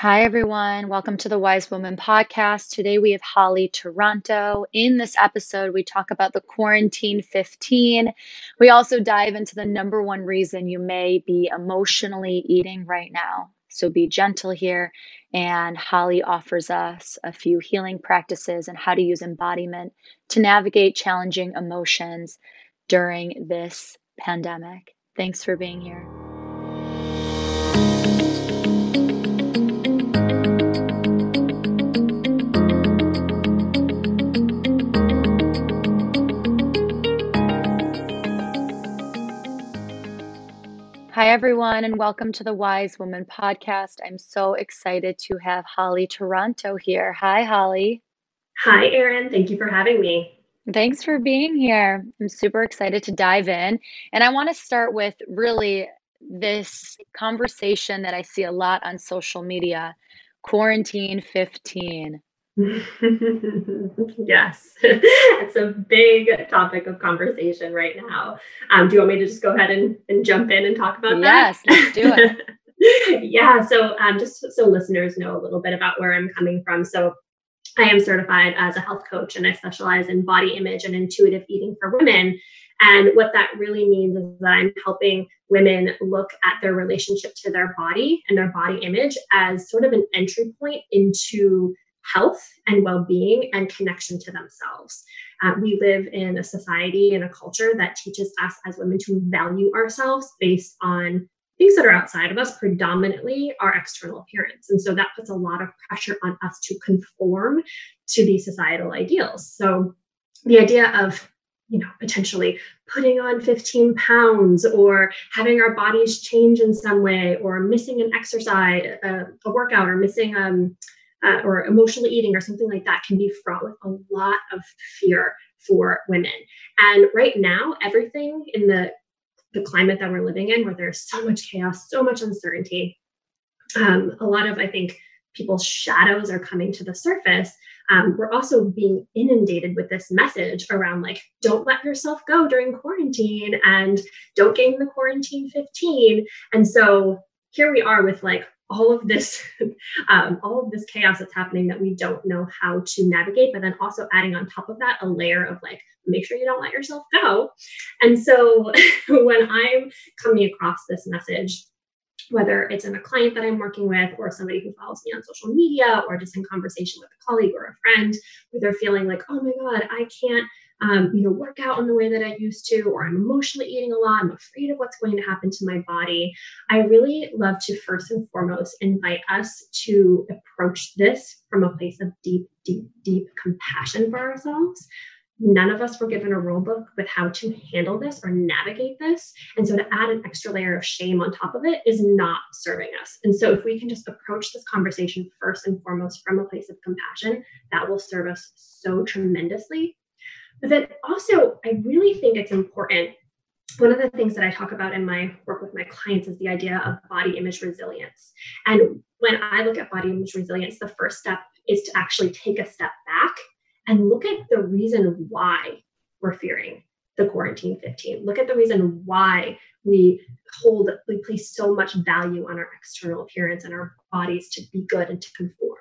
Hi, everyone. Welcome to the Wise Woman podcast. Today we have Holly Toronto. In this episode, we talk about the quarantine 15. We also dive into the number one reason you may be emotionally eating right now. So be gentle here. And Holly offers us a few healing practices and how to use embodiment to navigate challenging emotions during this pandemic. Thanks for being here. Hi, everyone, and welcome to the Wise Woman podcast. I'm so excited to have Holly Toronto here. Hi, Holly. Hi, Erin. Thank you for having me. Thanks for being here. I'm super excited to dive in. And I want to start with really this conversation that I see a lot on social media quarantine 15. yes, it's a big topic of conversation right now. Um, do you want me to just go ahead and, and jump in and talk about that? Yes, let's do it. yeah, so um, just so listeners know a little bit about where I'm coming from. So I am certified as a health coach and I specialize in body image and intuitive eating for women. And what that really means is that I'm helping women look at their relationship to their body and their body image as sort of an entry point into health and well-being and connection to themselves. Uh, we live in a society and a culture that teaches us as women to value ourselves based on things that are outside of us predominantly our external appearance. And so that puts a lot of pressure on us to conform to these societal ideals. So the idea of you know potentially putting on 15 pounds or having our bodies change in some way or missing an exercise uh, a workout or missing um, uh, or emotional eating or something like that can be fraught with a lot of fear for women. And right now, everything in the the climate that we're living in, where there's so much chaos, so much uncertainty, um, a lot of I think people's shadows are coming to the surface. Um, we're also being inundated with this message around like, don't let yourself go during quarantine and don't gain the quarantine 15. And so here we are with like all of this um, all of this chaos that's happening that we don't know how to navigate but then also adding on top of that a layer of like make sure you don't let yourself go. And so when i'm coming across this message whether it's in a client that i'm working with or somebody who follows me on social media or just in conversation with a colleague or a friend where they're feeling like oh my god i can't um, you know, work out in the way that I used to, or I'm emotionally eating a lot, I'm afraid of what's going to happen to my body. I really love to first and foremost invite us to approach this from a place of deep, deep, deep compassion for ourselves. None of us were given a rule book with how to handle this or navigate this. And so to add an extra layer of shame on top of it is not serving us. And so if we can just approach this conversation first and foremost from a place of compassion, that will serve us so tremendously but then also, I really think it's important. One of the things that I talk about in my work with my clients is the idea of body image resilience. And when I look at body image resilience, the first step is to actually take a step back and look at the reason why we're fearing the quarantine 15. Look at the reason why we hold, we place so much value on our external appearance and our bodies to be good and to conform,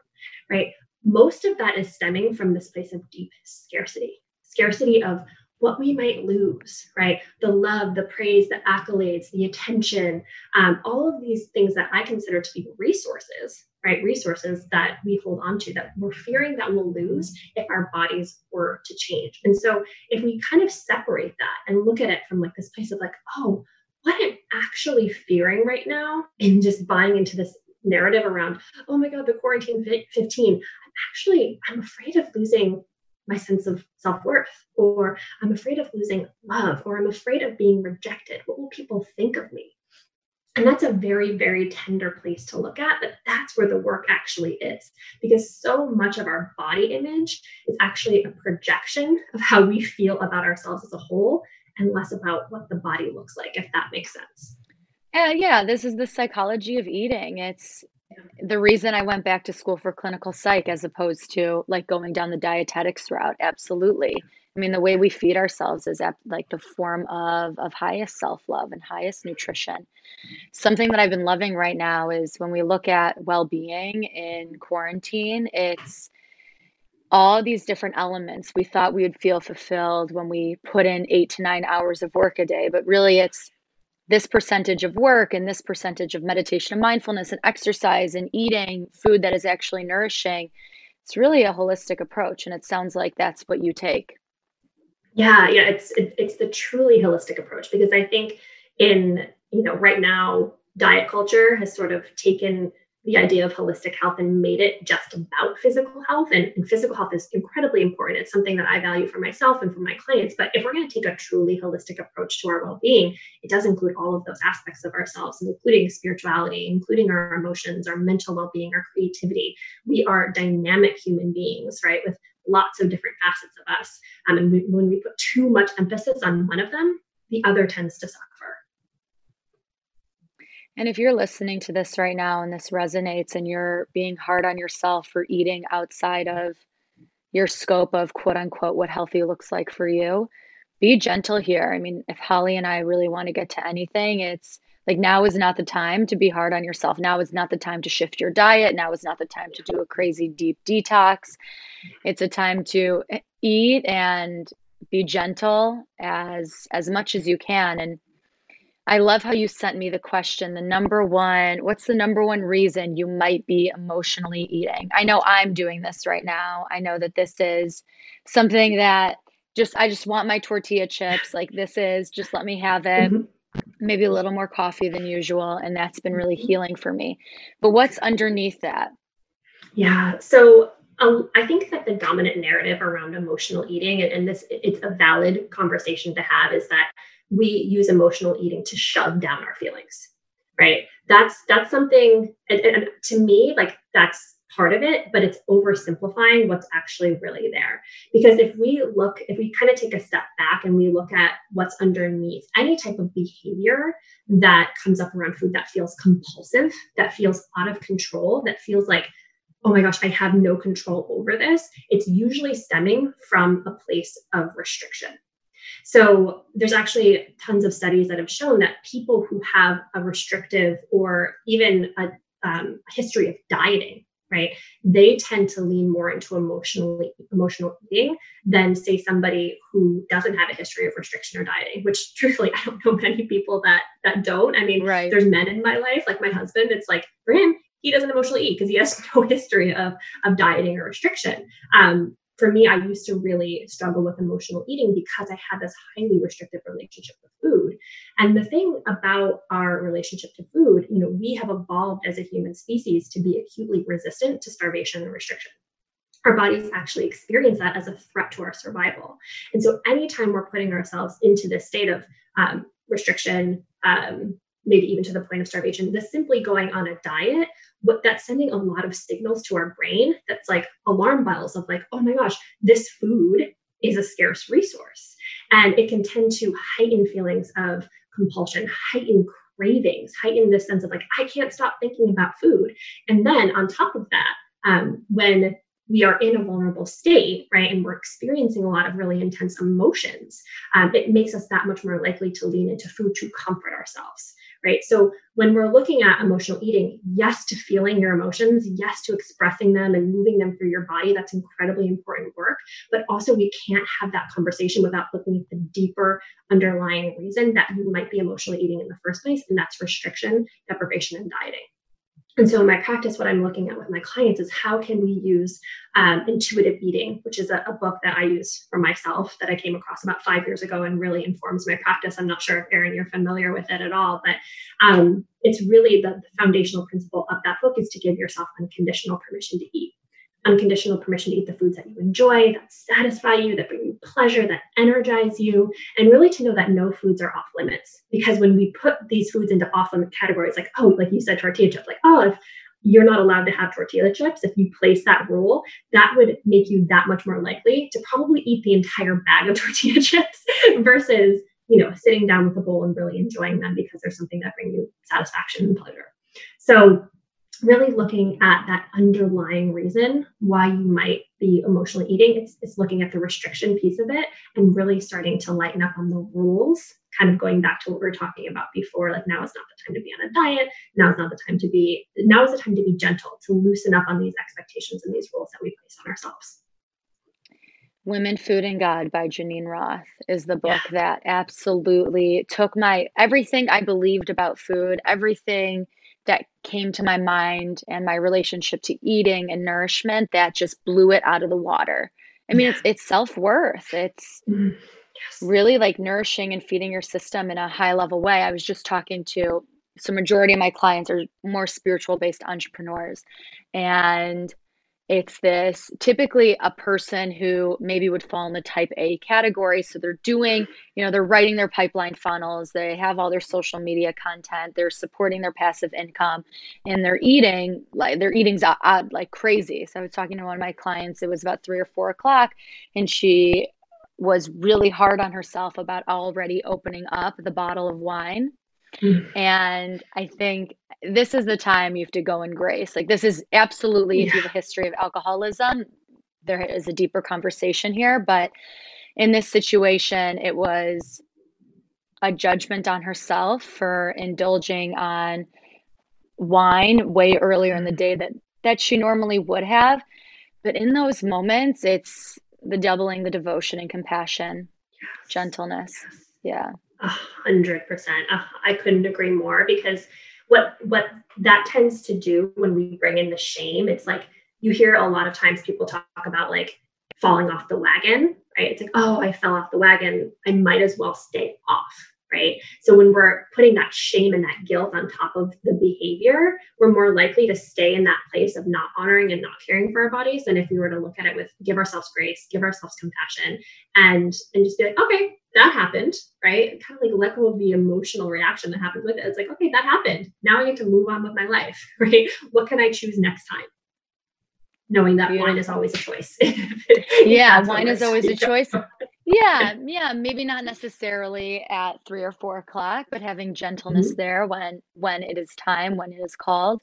right? Most of that is stemming from this place of deep scarcity scarcity of what we might lose, right? The love, the praise, the accolades, the attention, um, all of these things that I consider to be resources, right? Resources that we hold on to that we're fearing that we'll lose if our bodies were to change. And so if we kind of separate that and look at it from like this place of like, oh, what I'm actually fearing right now and just buying into this narrative around, oh my God, the quarantine 15, I'm actually, I'm afraid of losing my sense of self worth, or I'm afraid of losing love, or I'm afraid of being rejected. What will people think of me? And that's a very, very tender place to look at, but that's where the work actually is. Because so much of our body image is actually a projection of how we feel about ourselves as a whole and less about what the body looks like, if that makes sense. Uh, yeah, this is the psychology of eating. It's the reason I went back to school for clinical psych as opposed to like going down the dietetics route. Absolutely. I mean, the way we feed ourselves is at like the form of of highest self-love and highest nutrition. Something that I've been loving right now is when we look at well-being in quarantine, it's all these different elements. We thought we would feel fulfilled when we put in 8 to 9 hours of work a day, but really it's this percentage of work and this percentage of meditation and mindfulness and exercise and eating food that is actually nourishing. It's really a holistic approach and it sounds like that's what you take. Yeah, yeah, it's it, it's the truly holistic approach because I think in, you know, right now diet culture has sort of taken the idea of holistic health and made it just about physical health. And, and, physical health is incredibly important. It's something that I value for myself and for my clients. But if we're going to take a truly holistic approach to our well being, it does include all of those aspects of ourselves, including spirituality, including our emotions, our mental well being, our creativity. We are dynamic human beings, right? With lots of different facets of us. Um, and we, when we put too much emphasis on one of them, the other tends to suffer. And if you're listening to this right now and this resonates and you're being hard on yourself for eating outside of your scope of quote unquote what healthy looks like for you, be gentle here. I mean, if Holly and I really want to get to anything, it's like now is not the time to be hard on yourself. Now is not the time to shift your diet. Now is not the time to do a crazy deep detox. It's a time to eh, eat and be gentle as as much as you can and I love how you sent me the question, the number one, what's the number one reason you might be emotionally eating? I know I'm doing this right now. I know that this is something that just, I just want my tortilla chips. Like this is just let me have it. Mm-hmm. Maybe a little more coffee than usual. And that's been really mm-hmm. healing for me. But what's underneath that? Yeah. So um, I think that the dominant narrative around emotional eating, and, and this it's a valid conversation to have, is that we use emotional eating to shove down our feelings right? That's that's something and, and to me like that's part of it but it's oversimplifying what's actually really there. Because if we look if we kind of take a step back and we look at what's underneath any type of behavior that comes up around food that feels compulsive that feels out of control that feels like oh my gosh i have no control over this it's usually stemming from a place of restriction so there's actually tons of studies that have shown that people who have a restrictive or even a um, history of dieting, right, they tend to lean more into emotionally emotional eating than say somebody who doesn't have a history of restriction or dieting. Which truthfully, I don't know many people that that don't. I mean, right. there's men in my life, like my husband. It's like for him, he doesn't emotionally eat because he has no history of of dieting or restriction. Um, for me, I used to really struggle with emotional eating because I had this highly restrictive relationship with food. And the thing about our relationship to food, you know, we have evolved as a human species to be acutely resistant to starvation and restriction. Our bodies actually experience that as a threat to our survival. And so, anytime we're putting ourselves into this state of um, restriction, um, maybe even to the point of starvation, this simply going on a diet what that's sending a lot of signals to our brain that's like alarm bells of like oh my gosh this food is a scarce resource. And it can tend to heighten feelings of compulsion heighten cravings heighten this sense of like i can't stop thinking about food. And then on top of that um, when we are in a vulnerable state, right, and we're experiencing a lot of really intense emotions, um, it makes us that much more likely to lean into food to comfort ourselves right? So when we're looking at emotional eating, yes to feeling your emotions, yes to expressing them and moving them through your body, that's incredibly important work. But also, we can't have that conversation without looking at the deeper underlying reason that you might be emotionally eating in the first place, and that's restriction, deprivation, and dieting. And so in my practice, what I'm looking at with my clients is how can we use um, intuitive eating, which is a, a, book that I use for myself that I came across about five years ago and really informs my practice. I'm not sure if Erin, you're familiar with it at all, but um, it's really the, the foundational principle of that book is to give yourself unconditional permission to eat unconditional permission to eat the foods that you enjoy, that satisfy you, that bring you pleasure, that energize you, and really to know that no foods are off limits. Because when we put these foods into off limit categories, like, oh, like you said, tortilla chips, like, oh, if you're not allowed to have tortilla chips, if you place that rule, that would make you that much more likely to probably eat the entire bag of tortilla chips versus, you know, sitting down with a bowl and really enjoying them because there's something that brings you satisfaction and pleasure. So really looking at that underlying reason why you might be emotionally eating. It's, it's looking at the restriction piece of it and really starting to lighten up on the rules, kind of going back to what we were talking about before. Like now is not the time to be on a diet. Now is not the time to be, now is the time to be gentle, to loosen up on these expectations and these rules that we place on ourselves. Women, Food, and God by Geneen Roth is the book yeah. that absolutely took my everything I believed about food, everything that came to my mind and my relationship to eating and nourishment that just blew it out of the water. I mean, it's it's self-worth. It's mm, yes. really like nourishing and feeding your system in a high level way. I was just talking to so majority of my clients are more spiritual based entrepreneurs and it's this typically a person who maybe would fall in the type A category. So they're doing, you know, they're writing their pipeline funnels, they have all their social media content, they're supporting their passive income, and they're eating like their eating's odd like crazy. So I was talking to one of my clients, it was about three or four o'clock, and she was really hard on herself about already opening up the bottle of wine Mm. And I think this is the time you have to go in grace. Like, this is absolutely, if you have a history of alcoholism, there is a deeper conversation here. But in this situation, it was a judgment on herself for indulging on wine way earlier in the day that that she normally would have but in those moments it's the doubling the devotion and compassion yes. gentleness yeah a hundred percent. I couldn't agree more because what what that tends to do when we bring in the shame, it's like you hear a lot of times people talk about like falling off the wagon, right? It's like, oh, I fell off the wagon. I might as well stay off, right? So when we're putting that shame and that guilt on top of the behavior, we're more likely to stay in that place of not honoring and not caring for our bodies than if we were to look at it with give ourselves grace, give ourselves compassion, and and just be like, okay, that happened, right? Kind of like let go of the emotional reaction that happened with it. It's like, okay, that happened. Now I get to move on with my life, right? What can I choose next time? Knowing that Beautiful. wine is always a choice. yeah, wine is always a choice. yeah, yeah, maybe not necessarily at three or four o'clock, but having gentleness mm-hmm. there when when it is time, when it is called.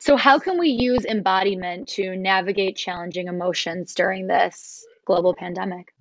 So, how can we use embodiment to navigate challenging emotions during this global pandemic?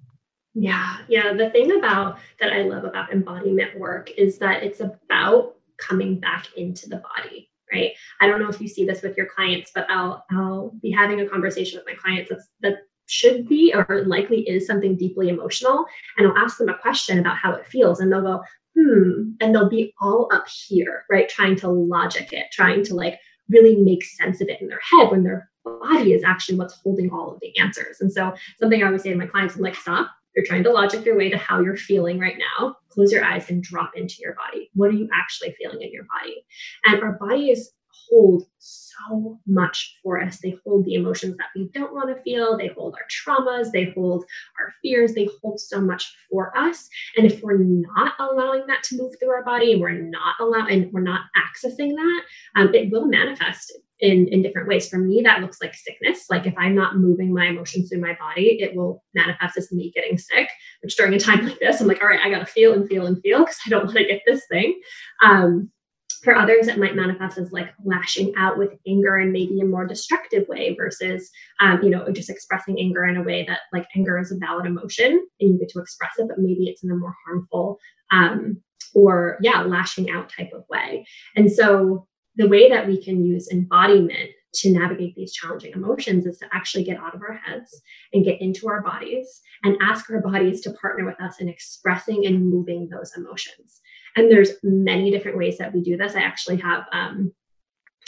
Yeah, yeah. The thing about that I love about embodiment work is that it's about coming back into the body, right? I don't know if you see this with your clients, but I'll I'll be having a conversation with my clients that's that should be or likely is something deeply emotional, and I'll ask them a question about how it feels, and they'll go, hmm, and they'll be all up here, right, trying to logic it, trying to like really make sense of it in their head when their body is actually what's holding all of the answers. And so something I always say to my clients, I'm like, stop, you're trying to logic your way to how you're feeling right now. Close your eyes and drop into your body. What are you actually feeling in your body? And our bodies hold so much for us. They hold the emotions that we don't want to feel. They hold our traumas. They hold our fears. They hold so much for us. And if we're not allowing that to move through our body and we're not allowing, and we're not accessing that, um, it will manifest in in different ways. For me, that looks like sickness. Like if I'm not moving my emotions through my body, it will manifest as me getting sick. Which during a time like this, I'm like, all right, I gotta feel and feel and feel because I don't want to get this thing. Um, for others, it might manifest as like lashing out with anger and maybe a more destructive way versus, um, you know, just expressing anger in a way that like anger is a valid emotion and you get to express it, but maybe it's in a more harmful um, or yeah, lashing out type of way. And so the way that we can use embodiment to navigate these challenging emotions is to actually get out of our heads and get into our bodies and ask our bodies to partner with us in expressing and moving those emotions. And there's many different ways that we do this. I actually have um,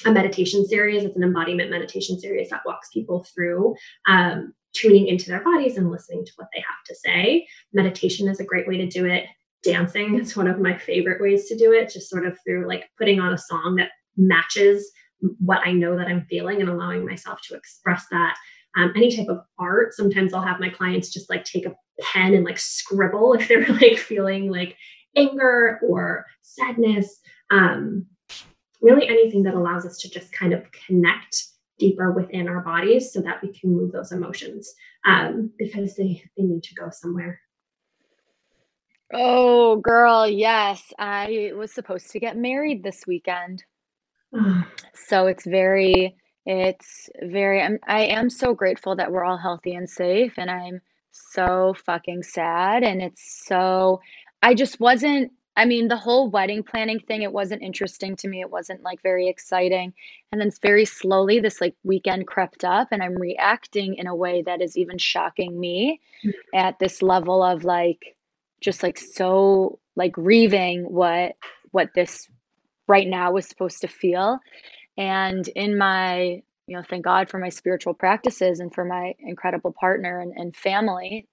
a meditation series. It's an embodiment meditation series that walks people through um, tuning into their bodies and listening to what they have to say. Meditation is a great way to do it. Dancing is one of my favorite ways to do it, just sort of through like putting on a song that matches what I know that I'm feeling and allowing myself to express that. Um, any type of art. Sometimes I'll have my clients just like take a pen and like scribble if they're like feeling like anger or sadness. Um, really anything that allows us to just kind of connect deeper within our bodies so that we can move those emotions um, because they, they need to go somewhere. Oh, girl, yes. I was supposed to get married this weekend. so it's very it's very I'm, I am so grateful that we're all healthy and safe and I'm so fucking sad and it's so I just wasn't I mean the whole wedding planning thing it wasn't interesting to me. It wasn't like very exciting. And then very slowly this like weekend crept up and I'm reacting in a way that is even shocking me hmm. at this level of like just like so like grieving what what this right now was supposed to feel. And in my, you know, thank God for my spiritual practices and for my incredible partner and, and family.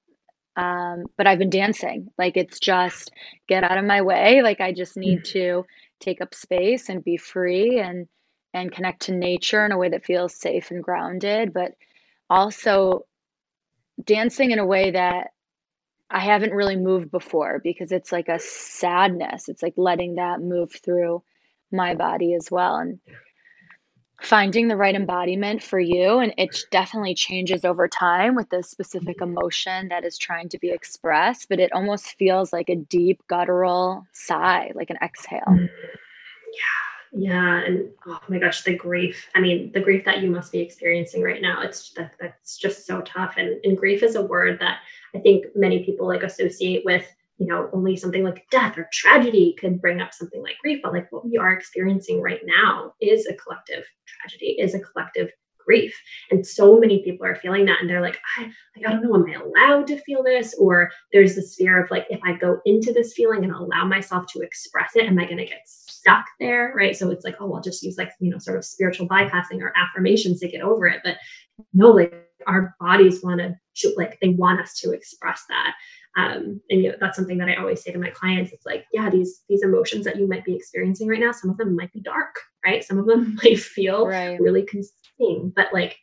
Um, but I've been dancing. Like it's just get out of my way. Like I just need to take up space and be free and and connect to nature in a way that feels safe and grounded, but also dancing in a way that I haven't really moved before because it's like a sadness. It's like letting that move through my body as well. And finding the right embodiment for you and it definitely changes over time with the specific emotion that is trying to be expressed but it almost feels like a deep guttural sigh like an exhale mm. yeah yeah and oh my gosh the grief i mean the grief that you must be experiencing right now it's that, that's just so tough and, and grief is a word that i think many people like associate with you know, only something like death or tragedy could bring up something like grief, but like what we are experiencing right now is a collective tragedy, is a collective grief. And so many people are feeling that and they're like, I like I don't know, am I allowed to feel this? Or there's this fear of like if I go into this feeling and allow myself to express it, am I gonna get stuck there? Right. So it's like, oh, I'll just use like, you know, sort of spiritual bypassing or affirmations to get over it. But no, like our bodies want to like they want us to express that um, and you know, that's something that I always say to my clients. It's like, yeah, these these emotions that you might be experiencing right now, some of them might be dark, right? Some of them might feel right. really consuming, but like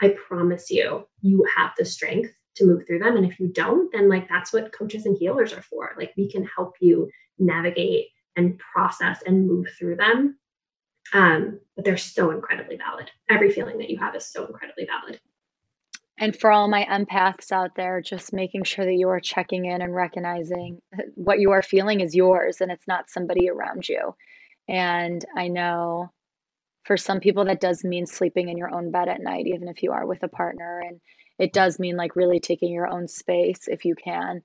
I promise you, you have the strength to move through them. And if you don't, then like that's what coaches and healers are for. Like we can help you navigate and process and move through them. Um, but they're so incredibly valid. Every feeling that you have is so incredibly valid. And for all my empaths out there, just making sure that you are checking in and recognizing uh, what you are feeling is yours and it's not somebody around you. And I know for some people that does mean sleeping in your own bed at night, even if you are with a partner. And it does mean like really taking your own space if you can.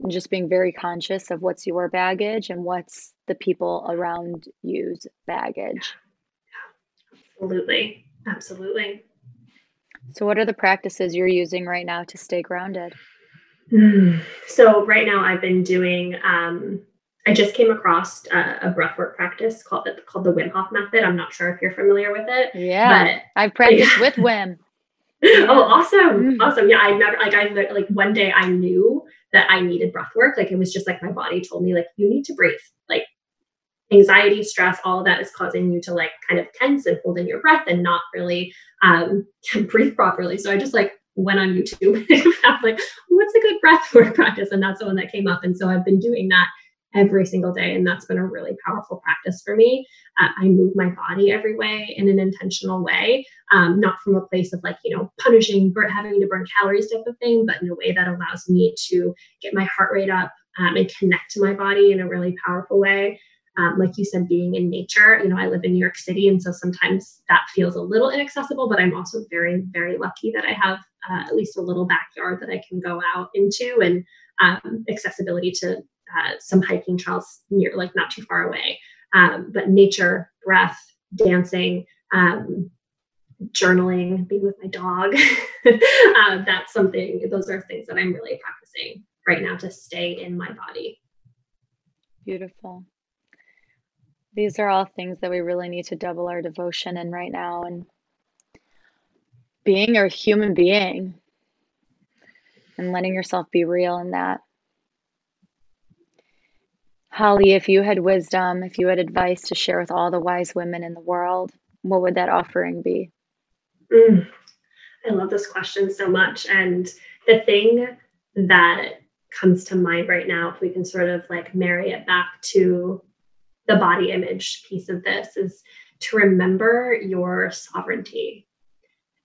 And just being very conscious of what's your baggage and what's the people around you's baggage. Absolutely. Absolutely. So, what are the practices you're using right now to stay grounded? So, right now, I've been doing. Um, I just came across a, a breathwork practice called called the Wim Hof method. I'm not sure if you're familiar with it. Yeah, I've practiced yeah. with Wim. Yeah. Oh, awesome, mm-hmm. awesome! Yeah, I never like I like one day I knew that I needed breath work. Like it was just like my body told me like you need to breathe. Like anxiety, stress, all of that is causing you to like kind of tense and hold in your breath and not really um, breathe properly. So I just like went on YouTube and found like, what's a good breath work practice? And that's the one that came up. And so I've been doing that every single day. And that's been a really powerful practice for me. Uh, I move my body every way in an intentional way, um, not from a place of like, you know, punishing, having to burn calories type of thing, but in a way that allows me to get my heart rate up um, and connect to my body in a really powerful way um, like you said, being in nature. You know, I live in New York City, and so sometimes that feels a little inaccessible, but I'm also very, very lucky that I have uh, at least a little backyard that I can go out into and um, accessibility to uh, some hiking trails near, like not too far away. Um, but nature, breath, dancing, um, journaling, being with my dog. uh, that's something, those are things that I'm really practicing right now to stay in my body. Beautiful. These are all things that we really need to double our devotion in right now and being a human being and letting yourself be real in that. Holly, if you had wisdom, if you had advice to share with all the wise women in the world, what would that offering be? Mm, I love this question so much. And the thing that comes to mind right now, if we can sort of like marry it back to the body image piece of this is to remember your sovereignty.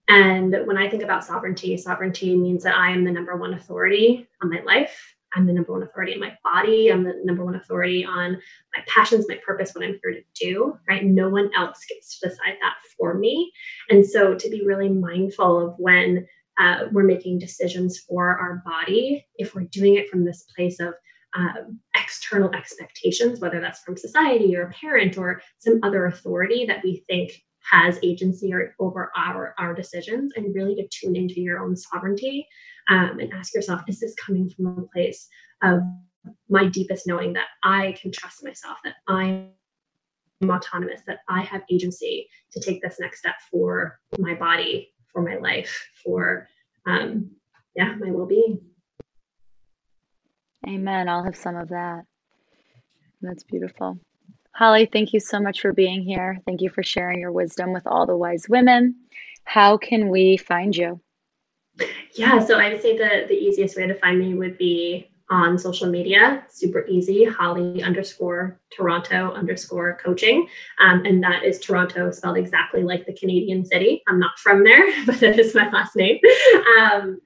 And when I think about sovereignty, sovereignty means that I am the number one authority on my life. I'm the number one authority in my body. I'm the number one authority on my passions, my purpose, what I'm here to do, right? No one else gets to decide that for me. And so to be really mindful of when uh, we're making decisions for our body, if we're doing it from this place of um, external expectations, whether that's from society or a parent or some other authority that we think has agency or, over our, our decisions, and really to tune into your own sovereignty um, and ask yourself, is this coming from a place of my deepest knowing that I can trust myself, that I am autonomous, that I have agency to take this next step for my body, for my life, for um, yeah, my well-being. Amen. I'll have some of that. That's beautiful. Holly, thank you so much for being here. Thank you for sharing your wisdom with all the wise women. How can we find you? Yeah, so I would say the, the easiest way to find me would be on social media. Super easy, Holly underscore Toronto underscore coaching. Um, and that is Toronto spelled exactly like the Canadian city. I'm not from there, but that is my last name. Um,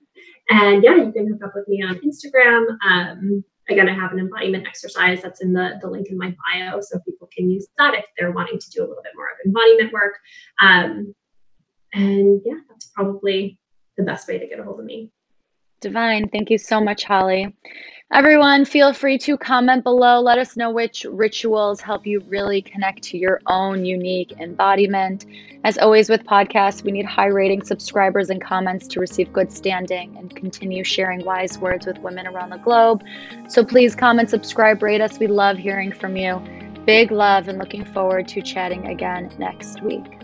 and yeah, you can hook up with me on Instagram. Um, again, I have an embodiment exercise that's in the, the link in my bio. So people can use that if they're wanting to do a little bit more of embodiment work. Um, and yeah, that's probably the best way to get a hold of me. Divine. Thank you so much, Holly. Everyone, feel free to comment below. Let us know which rituals help you really connect to your own unique embodiment. As always, with podcasts, we need high rating subscribers and comments to receive good standing and continue sharing wise words with women around the globe. So please comment, subscribe, rate us. We love hearing from you. Big love and looking forward to chatting again next week.